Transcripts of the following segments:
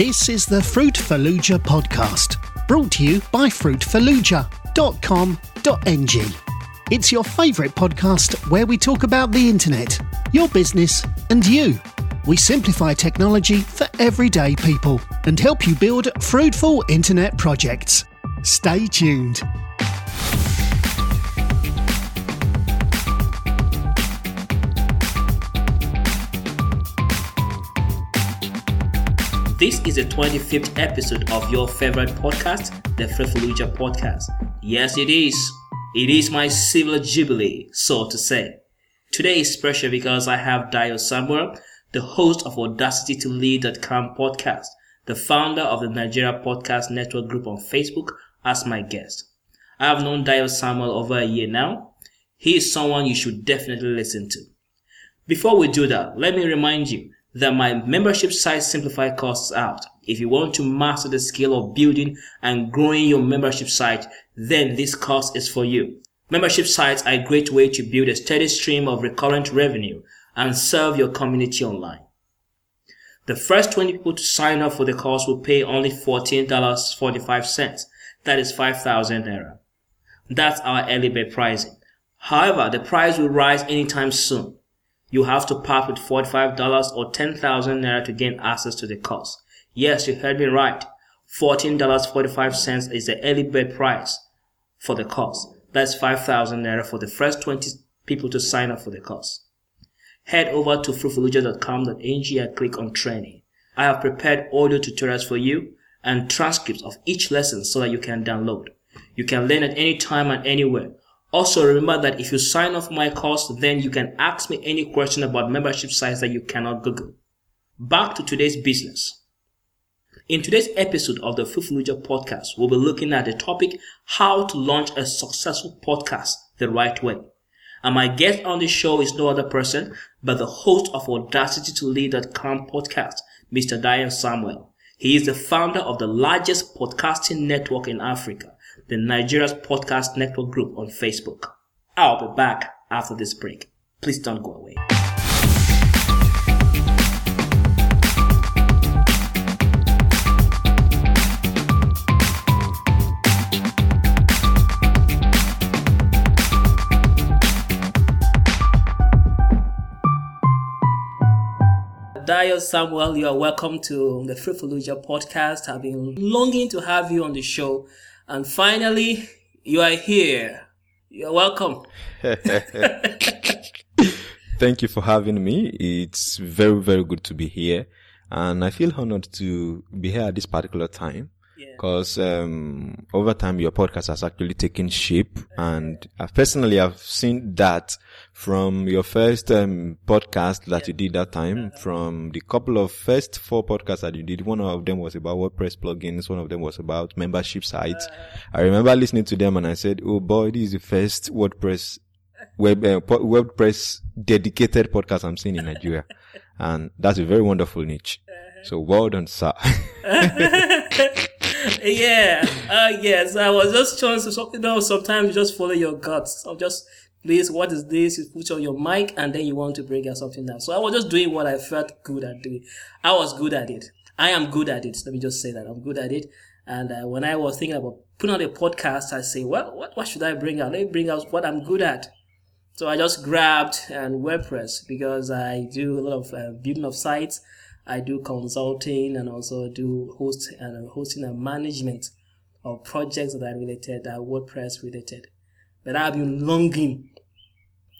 This is the Fruit Fallujah podcast, brought to you by fruitfallujah.com.ng. It's your favourite podcast where we talk about the internet, your business, and you. We simplify technology for everyday people and help you build fruitful internet projects. Stay tuned. This is the 25th episode of your favorite podcast, the Fruit podcast. Yes, it is. It is my civil jubilee, so to say. Today is special because I have Dayo Samuel, the host of Audacity to AudacityToLead.com podcast, the founder of the Nigeria Podcast Network group on Facebook, as my guest. I have known Dayo Samuel over a year now. He is someone you should definitely listen to. Before we do that, let me remind you that my membership site Simplify costs out. If you want to master the skill of building and growing your membership site, then this course is for you. Membership sites are a great way to build a steady stream of recurrent revenue and serve your community online. The first 20 people to sign up for the course will pay only $14.45. That is 5,000 naira. That's our early bird pricing. However, the price will rise anytime soon you have to part with $45 or 10,000 Naira to gain access to the course. Yes, you heard me right. $14.45 is the early bird price for the course. That's 5,000 Naira for the first 20 people to sign up for the course. Head over to fruitfallujah.com.ng and click on training. I have prepared audio tutorials for you and transcripts of each lesson so that you can download. You can learn at any time and anywhere. Also, remember that if you sign up my course, then you can ask me any question about membership sites that you cannot Google. Back to today's business. In today's episode of the Fruit Fallujah podcast, we'll be looking at the topic how to launch a successful podcast the right way. And my guest on the show is no other person but the host of AudacityToLead.com podcast, Mr. Dayo Samuel. He is the founder of the largest podcasting network in Africa the Nigeria's Podcast Network group on Facebook. I'll be back after this break. Please don't go away. Dayo Samuel, you are welcome to the Fruit Fallujah podcast. I've been longing to have you on the show and finally, you are here. You're welcome. Thank you for having me. It's very, very good to be here. And I feel honored to be here at this particular time because um, over time your podcast has actually taken shape and I personally have seen that from your first um, podcast that you did that time from the couple of first four podcasts that you did one of them was about WordPress plugins one of them was about membership sites. I remember listening to them and I said oh boy this is the first WordPress web uh, WordPress dedicated podcast I'm seeing in Nigeria. And that's a very wonderful niche. So well done sir. Yeah, uh, yes. I was just trying to, you know, sometimes you just follow your guts. So just, please, what is this? You put on your mic and then you want to bring out something else. So I was just doing what I felt good at doing. I was good at it. I am good at it. Let me just say that I'm good at it. And uh, when I was thinking about putting on a podcast, I say, well, what, what should I bring out? Let me bring out what I'm good at. So I just grabbed and WordPress because I do a lot of uh, building of sites. I do consulting and also do host and uh, hosting and management of projects that are related, that are WordPress related. But I've been longing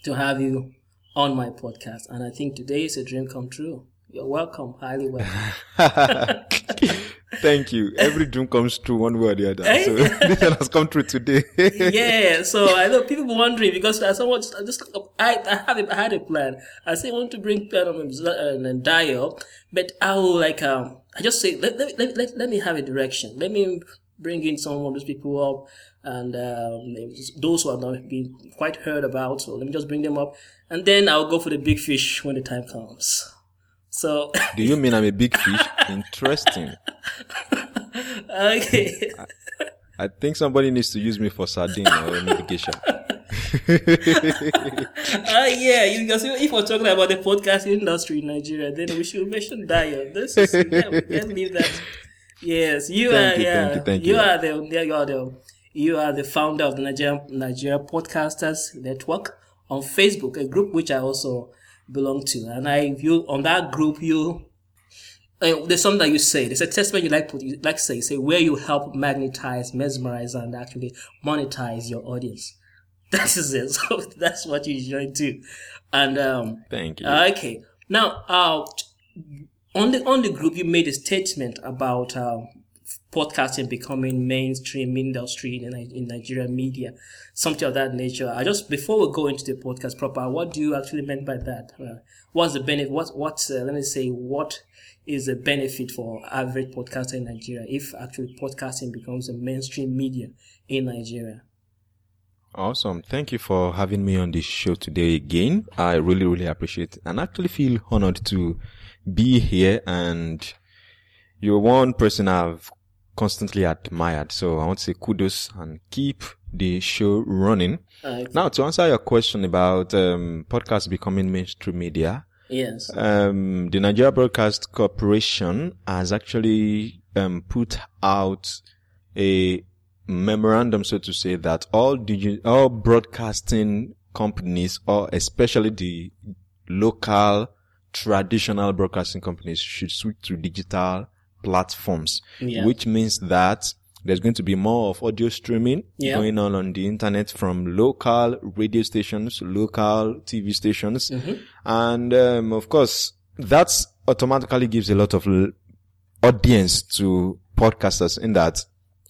to have you on my podcast, and I think today is a dream come true. You're welcome, highly welcome. Thank you. Every dream comes true one way or the other. So this one has come true today. yeah. So I know people wondering because I someone I just I I have a, I had a plan. I say I want to bring um, and Dayo, but I will like um I just say let, let, let, let, let me have a direction. Let me bring in some of those people up and um, those who have not been quite heard about. So let me just bring them up, and then I'll go for the big fish when the time comes. So, do you mean I'm a big fish? Interesting. okay. I, I, think somebody needs to use me for sardine or navigation. uh, yeah, you because if we're talking about the podcast industry in Nigeria, then we should mention. Yeah. This is, yeah, let's leave that. Yes, you Thank are. you, yeah, thank you, thank you you. are the you are the you are the founder of the Nigeria Nigeria Podcasters Network on Facebook, a group which I also belong to, and I you on that group you. Uh, there's something that you say. There's a testament you like put you like say say where you help magnetize, mesmerize, and actually monetize your audience. That is it. So that's what you usually do. And um, Thank you. Okay. Now, uh, on the on the group, you made a statement about um, podcasting becoming mainstream industry in in Nigerian media, something of that nature. I just before we go into the podcast proper, what do you actually mean by that? Uh, what's the benefit? What what uh, let me say what is the benefit for average podcaster in Nigeria if actually podcasting becomes a mainstream media in Nigeria? Awesome. Thank you for having me on this show today again. I really, really appreciate it and actually feel honored to be here and you're one person I've constantly admired. So I want to say kudos and keep the show running. Uh, Now to answer your question about um, podcasts becoming mainstream media, yes. um, the Nigeria Broadcast Corporation has actually um, put out a memorandum, so to say, that all digi- all broadcasting companies, or especially the local traditional broadcasting companies, should switch to digital platforms, Yeah. which means that there's going to be more of audio streaming Yeah. going on on the internet from local radio stations, local TV stations. And, um, of course, that automatically gives a lot of l- audience to podcasters in that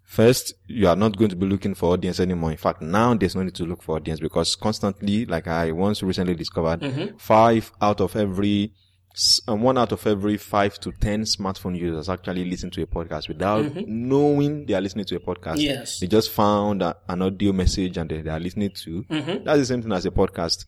first, you are not going to be looking for audience anymore. In fact, now there's no need to look for audience because constantly, like I once recently discovered, five out of every s- uh, one out of every five to ten smartphone users actually listen to a podcast without knowing they are listening to a podcast. Yes. They just found a, an audio message and they, they are listening to. That's the same thing as a podcast.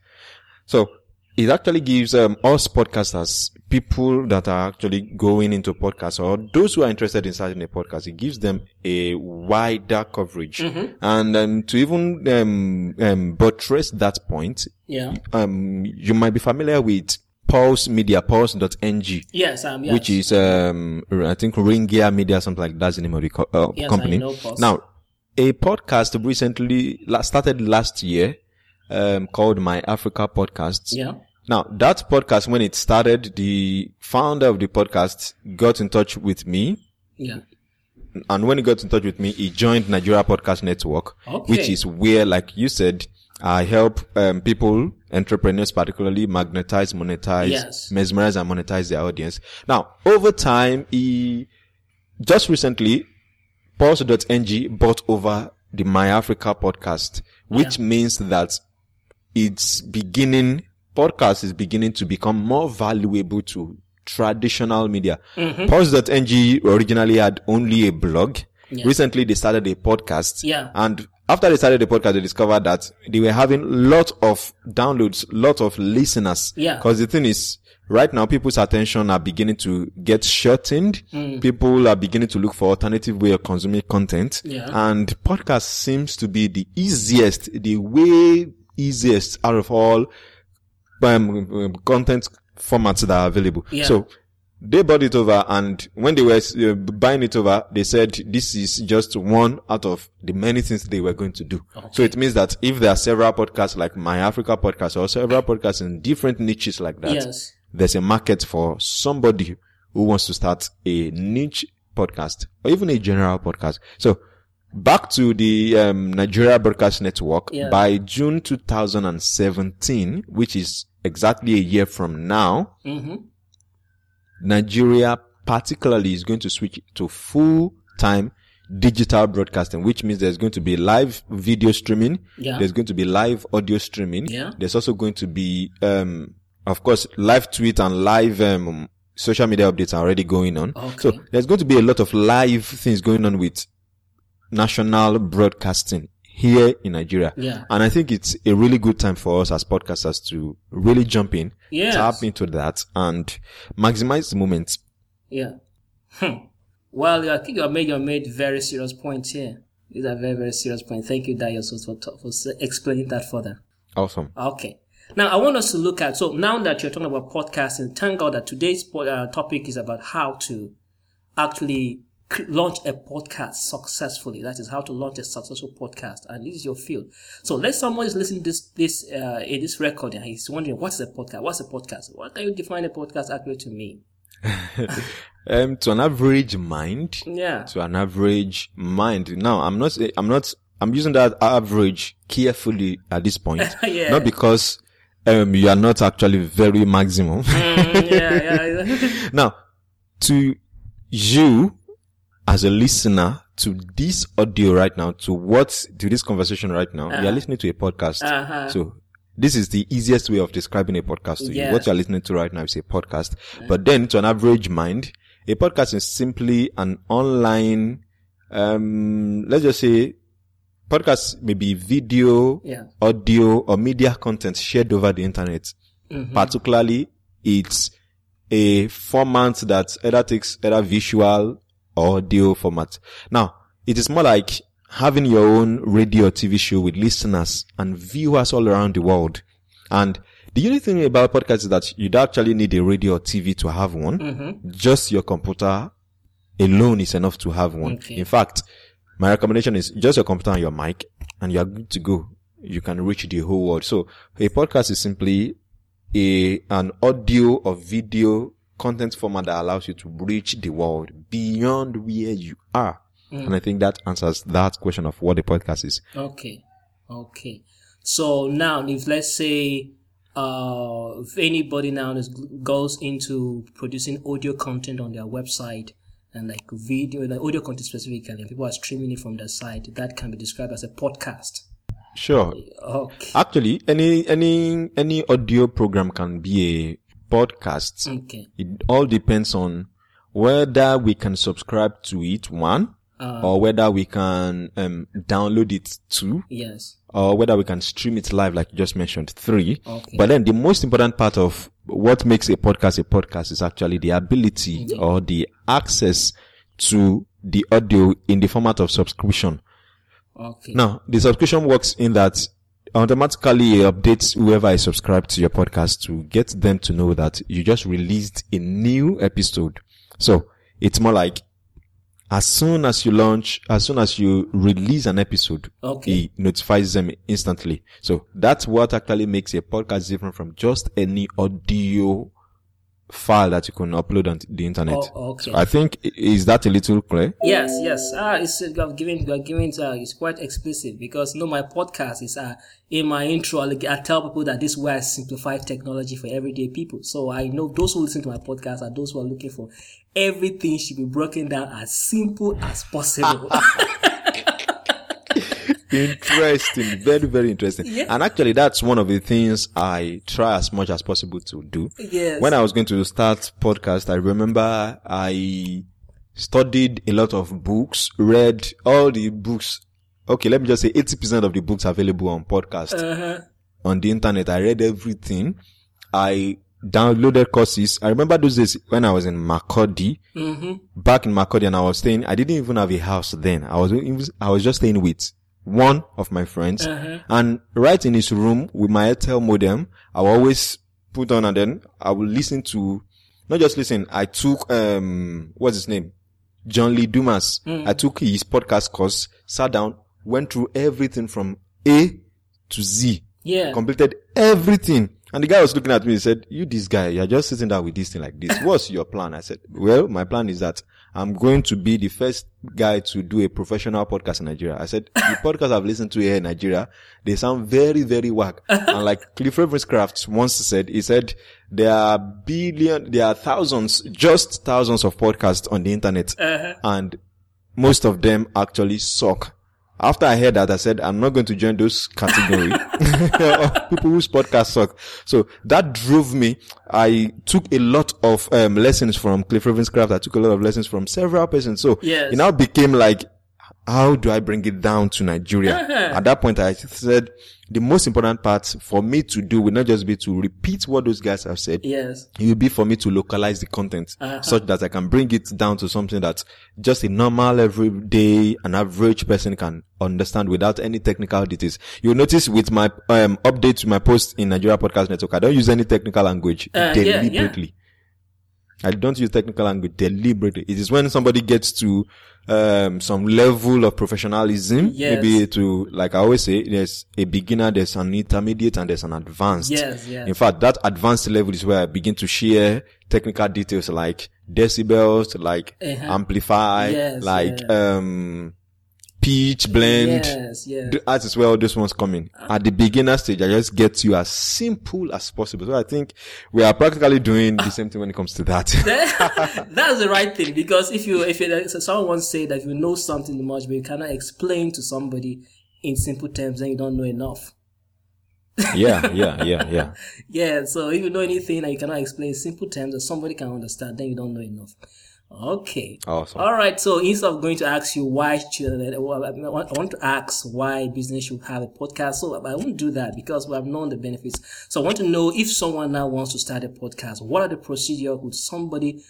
So it actually gives um, us podcasters, people that are actually going into podcasts or those who are interested in starting a podcast, it gives them a wider coverage. And um, to even um, um, buttress that point, Yeah. um, you might be familiar with Pulse Media, Pulse.ng. Yes. Um. Yes. Which is, um, I think Ringier Media, something like that's the name of the co- uh, Yes, I company. know Pulse. Now, a podcast recently started last year, um, called My Africa Podcasts. Yeah. Now, that podcast, when it started, the founder of the podcast got in touch with me. Yeah. And when he got in touch with me, he joined Nigeria Podcast Network, Okay. which is where, like you said, I help um, people, entrepreneurs particularly, magnetize, monetize, Yes. mesmerize and monetize their audience. Now, over time, he just recently, Pulse.ng bought over the My Africa podcast, which means that it's beginning, podcast is beginning to become more valuable to traditional media. Mm-hmm. Pulse.ng originally had only a blog. Recently they started a podcast. Yeah. And after they started the podcast, they discovered that they were having lot of downloads, lot of listeners. Yeah. Cause the thing is, right now people's attention are beginning to get shortened. Mm. People are beginning to look for alternative way of consuming content. Yeah. And podcast seems to be the easiest, the way easiest out of all um, um, content formats that are available. Yeah. So they bought it over and when they were uh, buying it over, they said this is just one out of the many things they were going to do. So it means that if there are several podcasts like My Africa podcast or several podcasts in different niches like that, Yes. there's a market for somebody who wants to start a niche podcast or even a general podcast. So back to the um, Nigeria Broadcast Network Yeah. by June 2017, which is exactly a year from now, Mm-hmm. Nigeria particularly is going to switch to full time digital broadcasting, which means there's going to be live video streaming. Yeah. There's going to be live audio streaming. Yeah. There's also going to be, um, of course, live tweet and live, um, social media updates are already going on. Okay. So there's going to be a lot of live things going on with national broadcasting here in Nigeria. Yeah. And I think it's a really good time for us as podcasters to really jump in, Yes. tap into that and maximize the moment. Yeah. Hmm. Well, I think you have made you have made very serious points here. These are very, very serious points. Thank you, Dayo, for, for explaining that further. Awesome. Okay. Now, I want us to look at, so now that you're talking about podcasting, thank God that today's uh, topic is about how to actually launch a podcast successfully. That is how to launch a successful podcast. And this is your field. So let someone is listening to this, this, uh, in this record and he's wondering, what's a podcast? What's a podcast? What can you define a podcast actually to me? um, to an average mind. Yeah. To an average mind. Now, I'm not, I'm not, I'm using that average carefully at this point. yeah. Not because, um, you are not actually very maximum. mm, yeah, yeah. now, to you, as a listener to this audio right now, to what, to this conversation right now, uh-huh. you are listening to a podcast. Uh-huh. So this is the easiest way of describing a podcast to yeah. you. What you're listening to right now is a podcast. Yeah. But then to an average mind, a podcast is simply an online, um, let's just say podcast may be video, yeah. audio or media content shared over the internet. Mm-hmm. Particularly it's a format that either takes either visual audio format. Now, it is more like having your own radio or TV show with listeners and viewers all around the world. And the only thing about podcasts is that you don't actually need a radio or TV to have one. Mm-hmm. Just your computer alone is enough to have one. Okay. In fact, my recommendation is just your computer and your mic and you're good to go. You can reach the whole world. So a podcast is simply a, an audio or video content format that allows you to reach the world beyond where you are. Mm. And I think that answers that question of what a podcast is. Okay. Okay. So now, if let's say, uh, if anybody now is, goes into producing audio content on their website and like video, like audio content specifically, and people are streaming it from their site, that can be described as a podcast. Sure. Okay. Actually, any, any, any audio program can be a podcast. Okay. It all depends on whether we can subscribe to it, one, Uh, or whether we can um, download it, two, yes. or whether we can stream it live, like you just mentioned, three. Okay. But then the most important part of what makes a podcast a podcast is actually the ability or the access to the audio in the format of subscription. Okay. Now, the subscription works in that automatically updates whoever is subscribed to your podcast to get them to know that you just released a new episode. So it's more like as soon as you launch, as soon as you release an episode, Okay. it notifies them instantly. So that's what actually makes a podcast different from just any audio file that you can upload on the internet. Oh, okay. So I think is that a little clear? Yes, yes. Ah, it's you given you giving uh, it's quite explicit because no, my podcast is uh in my intro. I, I tell people that this is where I simplify technology for everyday people. So I know those who listen to my podcast are those who are looking for everything should be broken down as simple as possible. interesting very very interesting Yeah. and actually that's one of the things i try as much as possible to do yes. when i was going to start podcast i remember i studied a lot of books read all the books okay let me just say 80% of the books available on podcast uh-huh. on the internet i read everything i downloaded courses i remember those days when i was in Makurdi Mm-hmm. back in Makurdi and I was staying, I didn't even have a house then. I was, I was just staying with one of my friends Uh-huh. and right in his room with my Airtel modem, I always put on and then I will listen to, not just listen, I took, um, what's his name? John Lee Dumas. I took his podcast course, sat down, went through everything from A to Z Yeah. completed everything. And the guy was looking at me and said, you, this guy, you're just sitting down with this thing like this. What's your plan? I said, well, my plan is that I'm going to be the first guy to do a professional podcast in Nigeria. I said, the podcast I've listened to here in Nigeria, they sound very, very whack. and like Cliff Ravenscraft once said, he said, there are billion, there are thousands, just thousands of podcasts on the internet. Uh-huh. And most of them actually suck. After I heard that, I said, I'm not going to join those category of people whose podcasts suck. So that drove me. I took a lot of um, lessons from Cliff Ravenscraft. I took a lot of lessons from several persons. So Yes. it now became like, how do I bring it down to Nigeria? Uh-huh. At that point, I said the most important part for me to do will not just be to repeat what those guys have said. Yes. It will be for me to localize the content Uh-huh. such that I can bring it down to something that just a normal, everyday, an average person can understand without any technical details. You'll notice with my um, update to my post in Nigeria Podcast Network, I don't use any technical language Uh, yeah, yeah. I don't use technical language deliberately. It is when somebody gets to um, some level of professionalism, Yes. maybe to like I always say, there's a beginner, there's an intermediate, and there's an advanced. Yes, yes. In fact, that advanced level is where I begin to share technical details like decibels, like Uh-huh. amplify, Yes, like yeah. um pitch blend. Yes, yes. That is where all those ones coming. At the beginner stage, I just get you as simple as possible. So I think we are practically doing the same thing when it comes to that. That's the right thing because if you if you, so someone once said that you know something much but you cannot explain to somebody in simple terms, then you don't know enough. yeah, yeah, yeah, yeah. Yeah, so if you know anything and you cannot explain in simple terms that somebody can understand, then you don't know enough. Okay. Awesome. All right. So instead of going to ask you why want I want to ask why business should have a podcast. So I won't do that because we have known the benefits. So I want to know if someone now wants to start a podcast, what are the procedure would somebody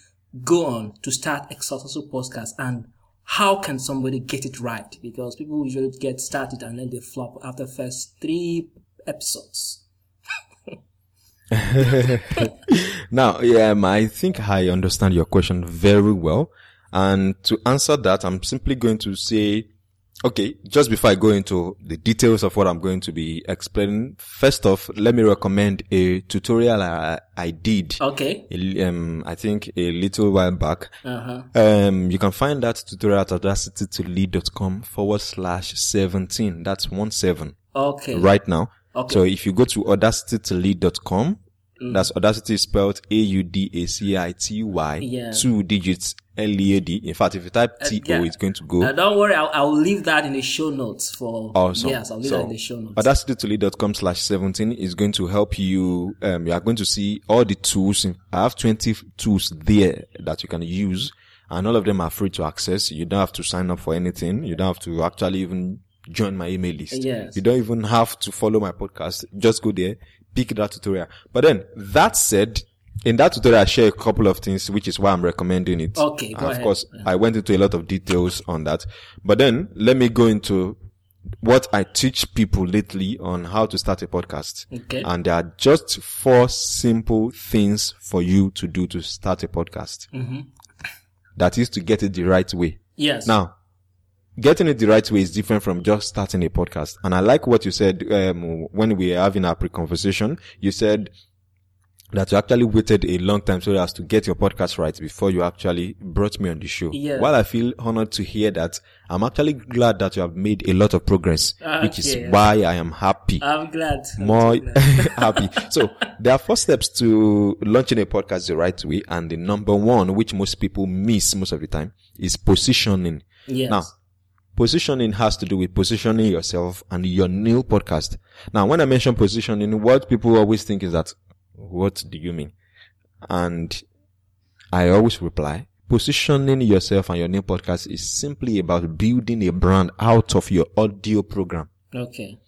go on to start a successful podcast and how can somebody get it right? Because people usually get started and then they flop after first three episodes. Now, yeah, um, I think I understand your question very well. And to answer that, I'm simply going to say, okay, just before I go into the details of what I'm going to be explaining, first off, let me recommend a tutorial I, I did. Okay. Um, I think a little while back. Uh-huh. Um, you can find that tutorial at audacitytolead.com forward slash 17. That's one seven Okay. right now. Okay. So if you go to audacitytolead.com, Mm. that's audacity spelled A-U-D-A-C-I-T-Y, Yeah. two digits L-E-A-D. In fact, if you type T-O, yeah. it's going to go. Uh, don't worry, I'll, I'll leave that in the show notes for. Awesome. Yes, I'll leave so, that in the show notes. audacitytolead.com slash 17 is going to help you. Um, you are going to see all the tools. I have 20 tools there that you can use and all of them are free to access. You don't have to sign up for anything. You don't have to actually even join my email list. Yes. You don't even have to follow my podcast. Just go there, pick that tutorial. But then that said, in that tutorial, I share a couple of things, which is why I'm recommending it. Okay, of ahead. course, I went into a lot of details on that. But then let me go into what I teach people lately on how to start a podcast. Okay. And there are just four simple things for you to do to start a podcast. Mm-hmm. That is to get it the right way. yes. Now, getting it the right way is different from just starting a podcast. And I like what you said um, when we were having our pre-conversation. You said that you actually waited a long time so as to get your podcast right before you actually brought me on the show. Yeah. While I feel honored to hear that, I'm actually glad that you have made a lot of progress, which is why I am happy I'm glad. I'm more glad. happy. So there are four steps to launching a podcast the right way. And the number one, which most people miss most of the time is positioning. Yes. Now, positioning has to do with positioning yourself and your new podcast. Now, when I mention positioning, what people always think is that, what do you mean? And I always reply, positioning yourself and your new podcast is simply about building a brand out of your audio program. Okay.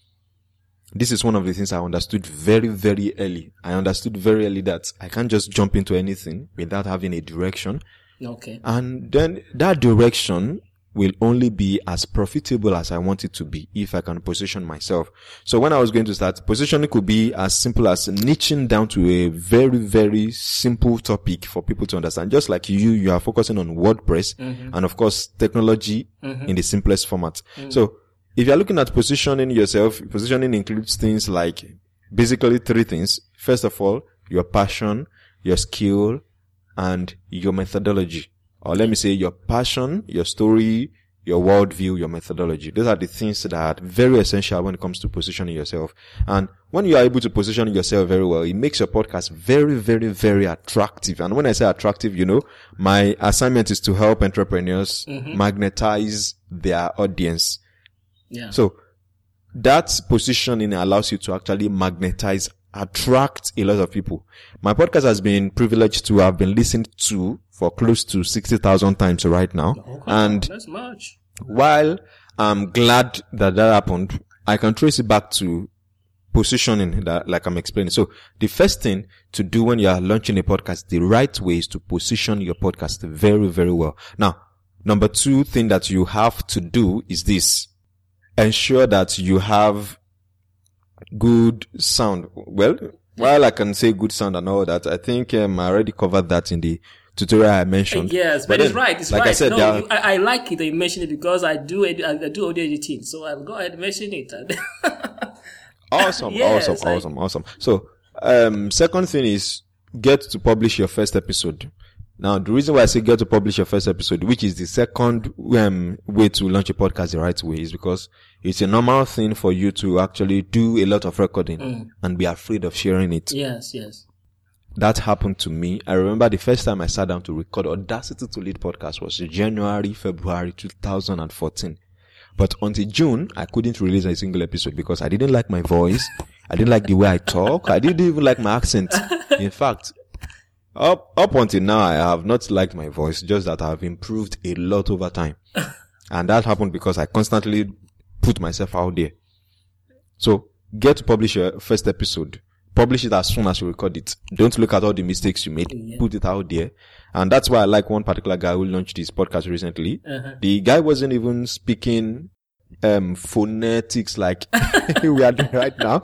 This is one of the things I understood very, very early. I understood very early that I can't just jump into anything without having a direction. Okay. And then that direction will only be as profitable as I want it to be if I can position myself. So when I was going to start, positioning could be as simple as niching down to a very, very simple topic for people to understand. Just like you, you are focusing on WordPress mm-hmm. and of course technology mm-hmm. in the simplest format. Mm. So if you're looking at positioning yourself, positioning includes things like basically three things. First of all, your passion, your skill, and your methodology. Or let me say your passion, your story, your worldview, your methodology. Those are the things that are very essential when it comes to positioning yourself. And when you are able to position yourself very well, it makes your podcast very, very, very attractive. And when I say attractive, you know, my assignment is to help entrepreneurs mm-hmm. magnetize their audience. Yeah. So that positioning allows you to actually magnetize, attract a lot of people. My podcast has been privileged to have been listened to for close to 60,000 times right now. Oh, okay. And that's much. while I'm glad that that happened, I can trace it back to positioning that, like I'm explaining. So the first thing to do when you are launching a podcast, the right way is to position your podcast very, very well. Now, number two thing that you have to do is this. Ensure that you have good sound. Well, while I can say good sound and all that, I think um, I already covered that in the tutorial I mentioned. Yes, but, but it's right. It's like right. I said, no, are, I, I, like it that you mentioned it because I do I, do audio editing, so I'll go ahead and mention it. awesome, yes, awesome, I, awesome, awesome. So, um, second thing is get to publish your first episode. Now, the reason why I say get to publish your first episode, which is the second um, way to launch a podcast the right way, is because it's a normal thing for you to actually do a lot of recording mm. and be afraid of sharing it. Yes, yes. That happened to me. I remember the first time I sat down to record Audacity to Lead podcast was January, February 2014. But until June, I couldn't release a single episode because I didn't like my voice. I didn't like the way I talk. I didn't even like my accent. In fact, up, up until now, I have not liked my voice, just that I have improved a lot over time. and that happened because I constantly put myself out there. So get to publish your first episode. Publish it as soon as you record it. Don't look at all the mistakes you made. Yeah. Put it out there. And that's why I like one particular guy who launched this podcast recently. Uh-huh. The guy wasn't even speaking um, phonetics like we are doing right now.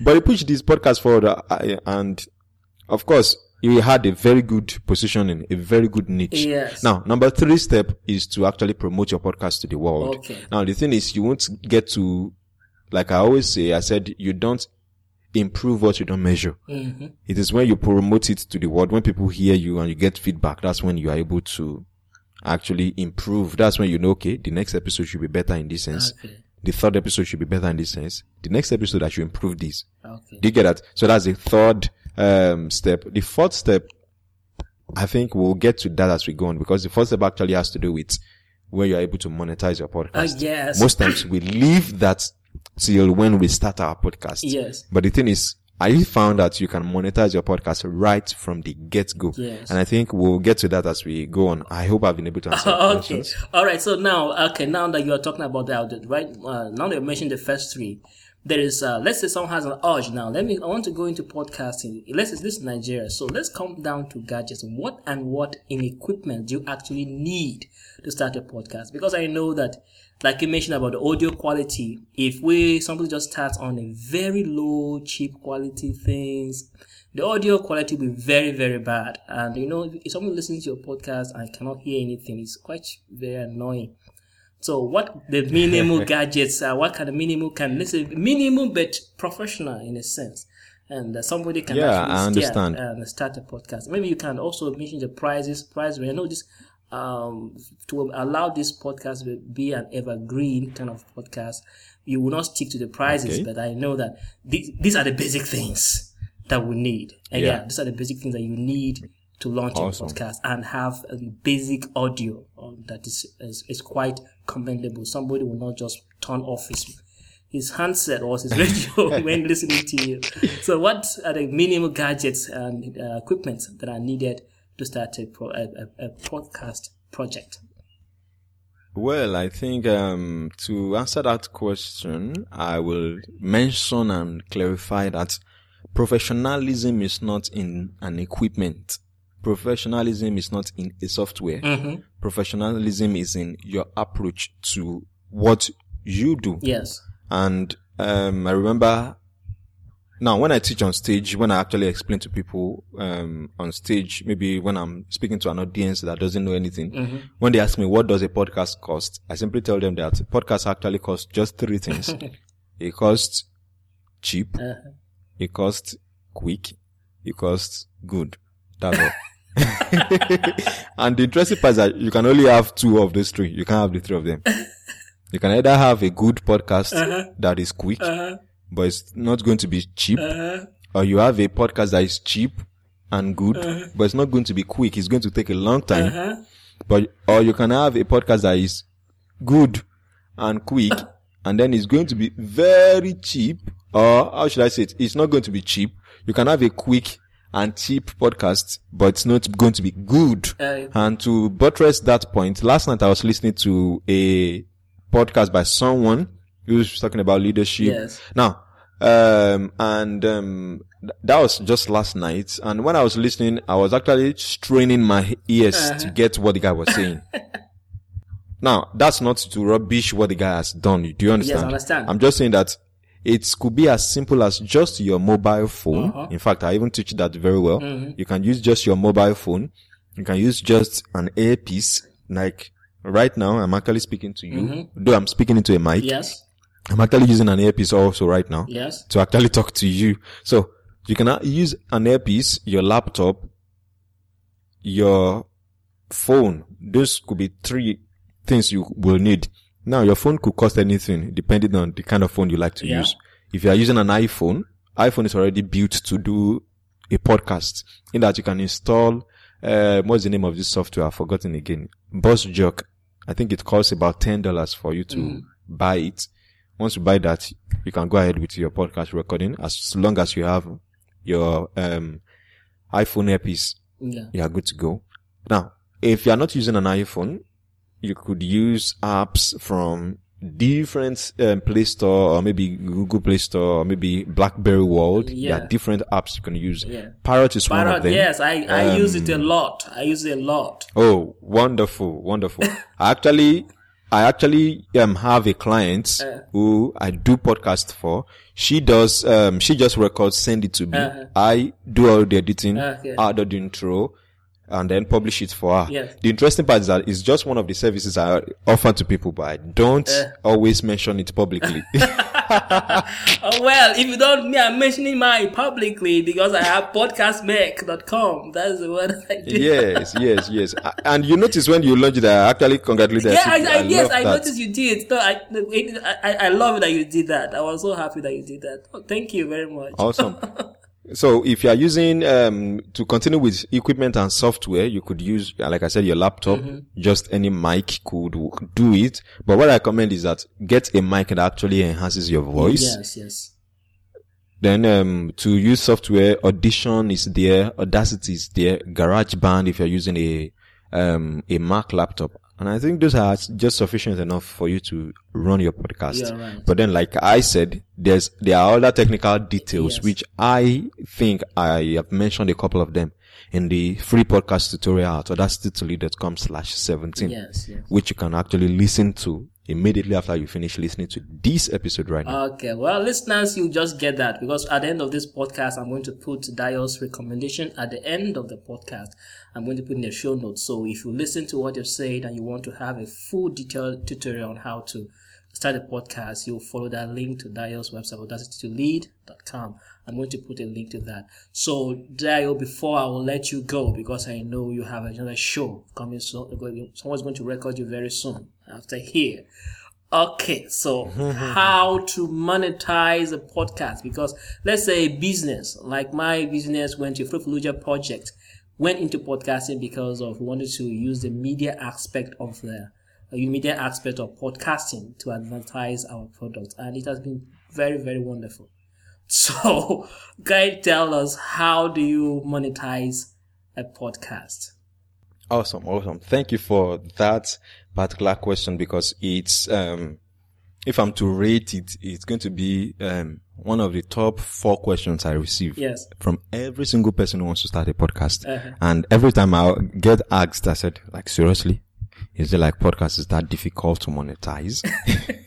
But he pushed this podcast forward uh, and of course you had a very good positioning, a very good niche. Yes. Now, number three step is to actually promote your podcast to the world. Okay. Now, the thing is, you won't get to, like I always say, I said, you don't improve what you don't measure. Mm-hmm. It is when you promote it to the world, when people hear you and you get feedback, that's when you are able to actually improve. That's when you know, okay, the next episode should be better in this sense. Okay. The third episode should be better in this sense. The next episode I should improve this. Okay. Do you get that? So that's the third um, step. The fourth step, I think we'll get to that as we go on because the first step actually has to do with where you're able to monetize your podcast. Uh, yes. Most times we leave that till when we start our podcast. Yes. But the thing is, I found that you can monetize your podcast right from the get go. Yes. And I think we'll get to that as we go on. I hope I've been able to answer okay. questions. All right. So now, okay, now that you're talking about that, right? Uh, now that you mentioned the first three, there is uh, let's say someone has an urge now. Let me i want to go into podcasting. Let's say this is nigeria. So let's come down to gadgets. What and what in equipment do you actually need to start a podcast? Because i know that like you mentioned about the audio quality if we somebody just starts on a very low cheap quality things the audio quality will be very very bad. And you know if someone listens to your podcast and cannot hear anything it's quite very annoying so what the minimal gadgets are, what kind of minimal can, let's minimal but professional in a sense. And uh, somebody can yeah, actually I understand. and start a podcast. Maybe you can also mention the prices, price. I know this, um, to allow this podcast to be an evergreen kind of podcast, you will not stick to the prizes, okay. but I know that these, these are the basic things that we need. And yeah. yeah, these are the basic things that you need to launch awesome. a podcast and have a basic audio um, that is, is, is quite commendable. Somebody will not just turn off his his handset or his radio when listening to you. So, what are the minimal gadgets and uh, equipment that are needed to start a, pro, a, a, a podcast project? Well, I think um, to answer that question, I will mention and clarify that professionalism is not in an equipment professionalism is not in a software. Mm-hmm. Professionalism is in your approach to what you do. Yes. And um, I remember now when I teach on stage, when I actually explain to people um, on stage, maybe when I'm speaking to an audience that doesn't know anything, mm-hmm. when they ask me what does a podcast cost, I simply tell them that a podcast actually costs just three things. it costs cheap, uh-huh. it costs quick, it costs good. That's all. and the interesting part is that you can only have two of those three. You can't have the three of them. You can either have a good podcast uh-huh. that is quick, uh-huh. but it's not going to be cheap, uh-huh. or you have a podcast that is cheap and good, uh-huh. but it's not going to be quick. It's going to take a long time. Uh-huh. But, or you can have a podcast that is good and quick, and then it's going to be very cheap, or how should I say it? It's not going to be cheap. You can have a quick and cheap podcast, but it's not going to be good. Uh, and to buttress that point, last night I was listening to a podcast by someone who was talking about leadership. Yes. Now, um, and um, th- that was just last night. And when I was listening, I was actually straining my ears Uh-huh. to get what the guy was saying. now, that's not to rubbish what the guy has done. Do you understand? Yes, I understand. I'm just saying that it could be as simple as just your mobile phone. Uh-huh. In fact, I even teach that very well. Mm-hmm. You can use just your mobile phone. You can use just an earpiece. Like right now, I'm actually speaking to you, though I'm speaking into a mic. Mm-hmm. Yes. I'm actually using an earpiece also right now Yes. to actually talk to you. So you can use an earpiece, your laptop, your phone. Those could be three things you will need. Now your phone could cost anything depending on the kind of phone you like to Yeah. use. If you are using an iPhone, iPhone is already built to do a podcast in that you can install, uh, what's the name of this software? I've forgotten again. BossJock. I think it costs about $10 for you to Mm. buy it. Once you buy that, you can go ahead with your podcast recording as long as you have your, um, iPhone earpiece Yeah. you are good to go. Now, if you are not using an iPhone, you could use apps from different um, Play Store or maybe Google Play Store or maybe BlackBerry World. There Yeah. are different apps you can use. Yeah. Parrot is one of them. yes, I, I use it a Um, lot. I use it a lot. Oh, wonderful, wonderful. I actually, I actually um have a client Uh. who I do podcast for. She does um she just records, send it to me. Uh-huh. I do all the editing, Okay. add the intro, and then publish it for her. Yes. The interesting part is that it's just one of the services I offer to people, but I don't Uh. always mention it publicly. Oh, well, if you don't, me, I'm mentioning mine publicly because I have podcastmake.com. That's the one I do. yes, yes, yes. And you notice when you launched it, I actually congratulated. Yeah, I, you. I, yes, I that. noticed you did. No, I, I, I love that you did that. I was so happy that you did that. Oh, thank you very much. Awesome. So if you are using, um, to continue with equipment and software, you could use, uh, like I said, your laptop, Mm-hmm. just any mic could do it. But what I recommend is that get a mic that actually enhances your voice. Yes, yes. Then, um, to use software, Audition is there, Audacity is there, GarageBand if you're using a, um, a Mac laptop. And I think those are just sufficient enough for you to run your podcast. Yeah, right. But then, like I said, there's, there are other technical details, Yes. which I think I have mentioned a couple of them in the free podcast tutorial at audacitytolead.com slash 17, Yes, yes. which you can actually listen to immediately after you finish listening to this episode right now. Okay, well, listeners, you just get that because at the end of this podcast, I'm going to put Dayo's recommendation at the end of the podcast. I'm going to put in the show notes. So if you listen to what you've said and you want to have a full detailed tutorial on how to start a podcast, you'll follow that link to Dayo's website, audacitytolead.com. I'm going to put a link to that. So, Dayo, before I will let you go, because I know you have another show coming soon, someone's going to record you very soon after here. Okay, so how to monetize a podcast? Because let's say a business, like my business went to Fruitfuluja project, went into podcasting because of wanted to use the media aspect of the uh, media aspect of podcasting to advertise our product, and it has been very very wonderful. So, guys, tell us how do you monetize a podcast? Awesome, awesome. Thank you for that particular question because it's um if I'm to rate it, it's going to be um one of the top four questions I receive Yes. from every single person who wants to start a podcast. Uh-huh. And every time I get asked, I said, like seriously? Is it like podcast is that difficult to monetize?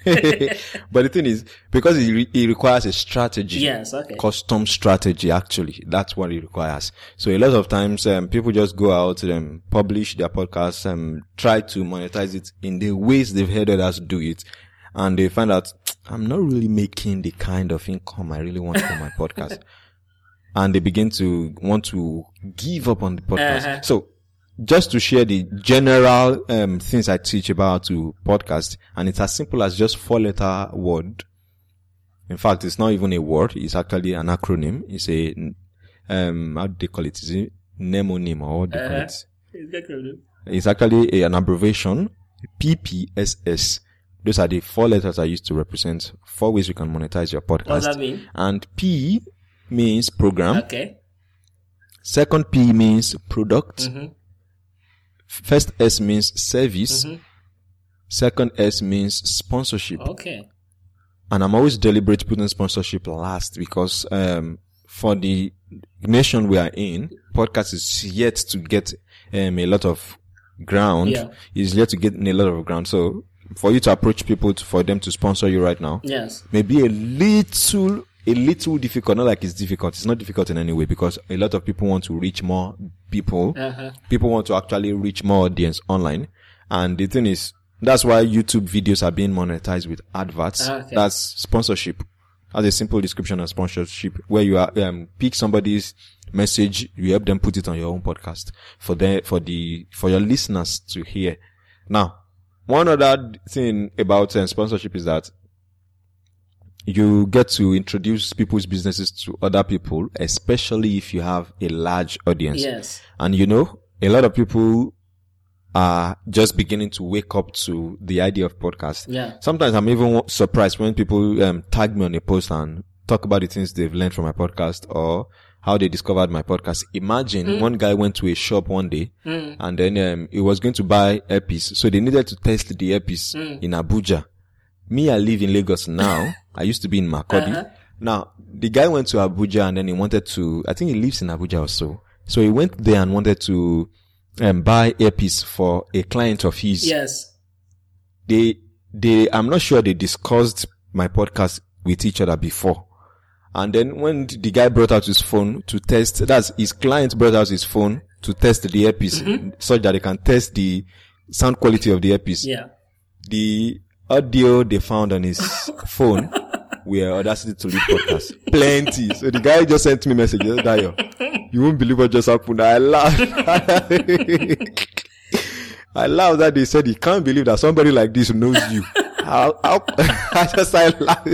but the thing is, because it, re- it requires a strategy Yes, okay. custom strategy actually that's what it requires so a lot of times um, people just go out and publish their podcasts and try to monetize it in the ways they've heard others do it and they find out i'm not really making the kind of income i really want from my podcast and they begin to want to give up on the podcast Uh-huh. so just to share the general um, things I teach about to podcast, and it's as simple as just four letter word in fact, it's not even a word. It's actually an acronym. It's a, um, how do they call it? Is it mnemonym or what do they call it? It's actually a, an abbreviation. PPSS. Those are the four letters I use to represent four ways you can monetize your podcast. What does that mean? And P means program. Okay. Second P means product. Mhm. First S means service. Mhm. Second S means sponsorship. Okay. And I'm always deliberate putting sponsorship last because, um, for the nation we are in, podcast is yet to get, um, a lot of ground. Yeah. Is yet to get a lot of ground. So for you to approach people to, for them to sponsor you right now, Yes. maybe a little a little difficult not like it's difficult it's not difficult in any way because a lot of people want to reach more people Uh-huh. people want to actually reach more audience online and the thing is that's why youtube videos are being monetized with adverts Ah, okay. that's sponsorship as a simple description of sponsorship where you are um, pick somebody's message you help them put it on your own podcast for the for the for your listeners to hear now one other thing about uh, sponsorship is that you get to introduce people's businesses to other people, especially if you have a large audience. Yes. And you know, a lot of people are just beginning to wake up to the idea of podcast. Yeah. Sometimes I'm even surprised when people um, tag me on a post and talk about the things they've learned from my podcast or how they discovered my podcast. Imagine one guy went to a shop one day and then um, he was going to buy earpiece. So they needed to test the earpiece in Abuja. Me, I live in Lagos now. I used to be in Makurdi. Now, the guy went to Abuja and then he wanted to, I think he lives in Abuja also. So he went there and wanted to um, buy earpiece for a client of his Yes. they they I'm not sure they discussed my podcast with each other before. And then when the guy brought out his phone to test, that's his client brought out his phone to test the earpiece such that they can test the sound quality of the earpiece. Yeah. The audio they found on his phone were Audacity to Lead podcast. Plenty. So the guy just sent me a message, Dayo, you won't believe what just happened. I laughed. I laughed that they said he can't believe that somebody like this knows you. How, how, I just I laugh.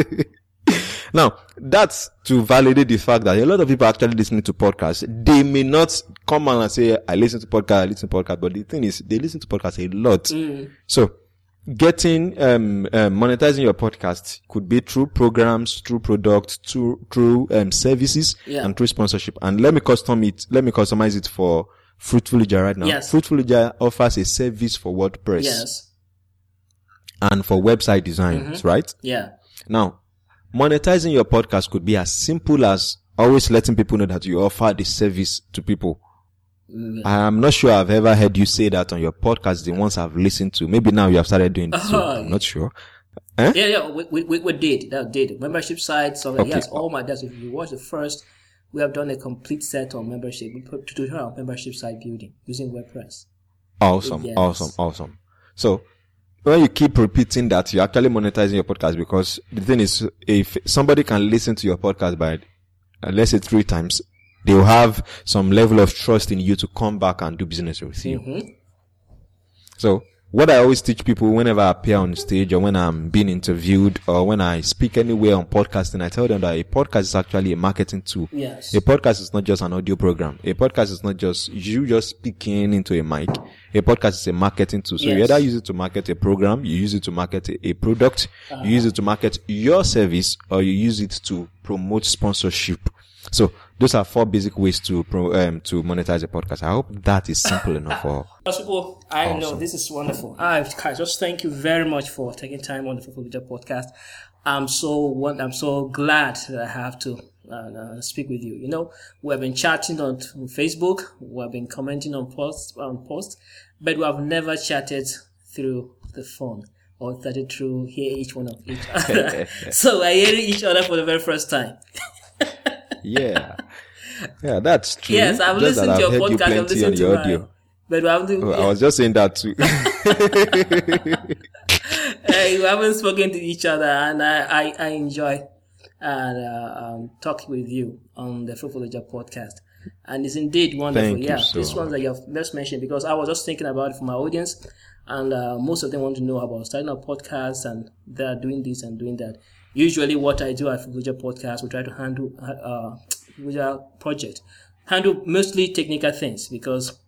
Now, that's to validate the fact that a lot of people actually listening to podcasts. They may not come on and say, I listen to podcast, I listen to podcast, but the thing is, they listen to podcasts a lot. Mm. So, getting, um, um, monetizing your podcast could be through programs, through products, through, through, um, services, Yeah. and through sponsorship. And let me custom it, let me customize it for Fruitful Ija right now. Yes. Fruitful Ija offers a service for WordPress Yes. and for website designs, right? Yeah. Now, monetizing your podcast could be as simple as always letting people know that you offer the service to people. I'm not sure I've ever heard you say that on your podcast, the ones I've listened to. Maybe now you have started doing it, so Uh-huh. I'm not sure. Yeah, yeah, we, we, we- did. That did. Membership site, so Okay. yes, all my that's if you watch the first, we have done a complete set on membership. We put tutorial on membership site building using WordPress. Awesome, Yes. awesome, awesome. So, when you keep repeating that, you're actually monetizing your podcast because the thing is, if somebody can listen to your podcast by, uh, let's say three times, they'll have some level of trust in you to come back and do business with you. Mm-hmm. So, what I always teach people whenever I appear on stage or when I'm being interviewed or when I speak anywhere on podcasting, I tell them that a podcast is actually a marketing tool. Yes. A podcast is not just an audio program. A podcast is not just you just speaking into a mic. A podcast is a marketing tool. So you either use it to market a program, you use it to market a, a product, you use it to market your service, or you use it to promote sponsorship. So those are four basic ways to pro, um, to monetize a podcast. I hope that is simple enough for First of all, I know this is wonderful. I guys, just thank you very much for taking time on the Fruitful Leader podcast. I'm so. I'm so glad that I have to uh, uh, speak with you. You know, we have been chatting on, on Facebook. We have been commenting on posts on posts, but we have never chatted through the phone or chatted through hear each one of each other. so we're hearing each other for the very first time. Yeah. Yeah, that's true. Yes, I've Just listened to your heard you podcast. I've listened to audio. but we haven't. Oh, I was just saying that too. uh, we haven't spoken to each other, and I, I, I enjoy and uh, um, talking with you on the Fruitful Leisure podcast. And it's indeed wonderful. Thank you yeah, so this one that you have just mentioned because I was just thinking about it for my audience, and uh, most of them want to know about starting a podcast, and they are doing this and doing that. Usually, what I do at Fruitful Leisure podcast, we try to handle uh, Leisure project, handle mostly technical things because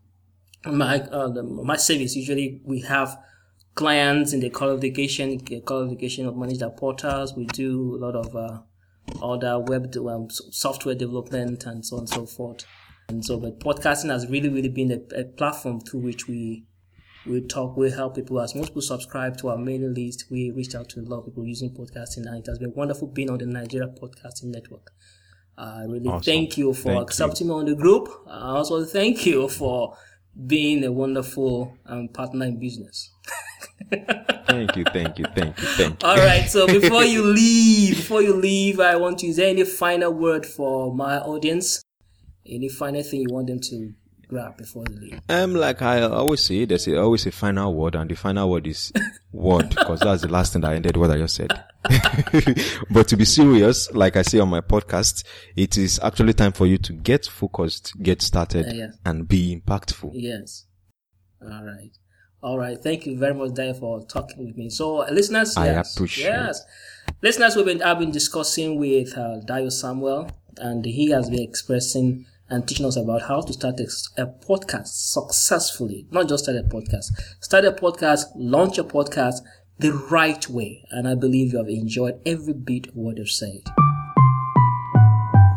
my uh, my service usually we have clients in the qualification qualification of manage their portals. We do a lot of uh, other web um, software development and so on and so forth. And so, but podcasting has really really been a, a platform through which we We talk, we help people. As most people subscribe to our mailing list, we reached out to a lot of people using podcasting, and it has been wonderful being on the Nigeria Podcasting Network. I really awesome. thank you for thank accepting you. me on the group. I also thank you for being a wonderful um, partner in business. thank you, thank you, thank you, thank you. All right. So before you leave, before you leave, I want to use any final word for my audience? Any final thing you want them to grab before they leave? Um, like I always say, there's a, always a final word, and the final word is word, because that's the last thing that ended what I just said. but to be serious, like I say on my podcast, it is actually time for you to get focused, get started, uh, yes. and be impactful. Yes. All right. All right. Thank you very much, Dan, for talking with me. So, listeners, I yes, appreciate. Yes, listeners, we've been I've been discussing with uh, Dayo Samuel, and he has been expressing and teaching us about how to start a, a, podcast successfully. Not just start a podcast, start a podcast, launch a podcast the right way. And I believe you have enjoyed every bit of what I've said.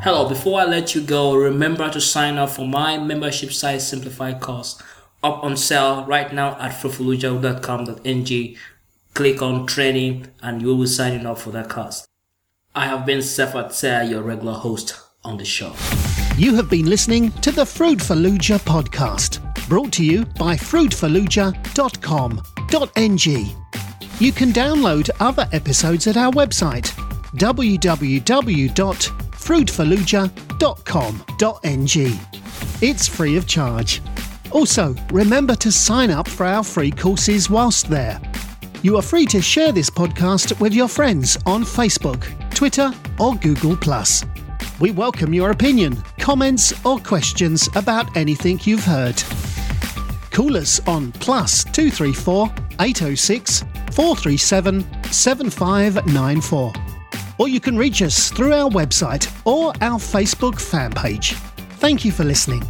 Hello, before I let you go, remember to sign up for my membership site Simplified course up on sale right now at fruitfuluja.com.ng. Click on training and you will be signing up for that course. I have been Sefat your regular host on the show. You have been listening to the Fruit Fallujah podcast, brought to you by fruitfallujah.com.ng. You can download other episodes at our website www.fruitfallujah.com.ng. It's free of charge. Also, remember to sign up for our free courses whilst there. You are free to share this podcast with your friends on Facebook, Twitter, or Google. We welcome your opinion, comments, or questions about anything you've heard. Call us on plus 234 806 437 7594. Or you can reach us through our website or our Facebook fan page. Thank you for listening.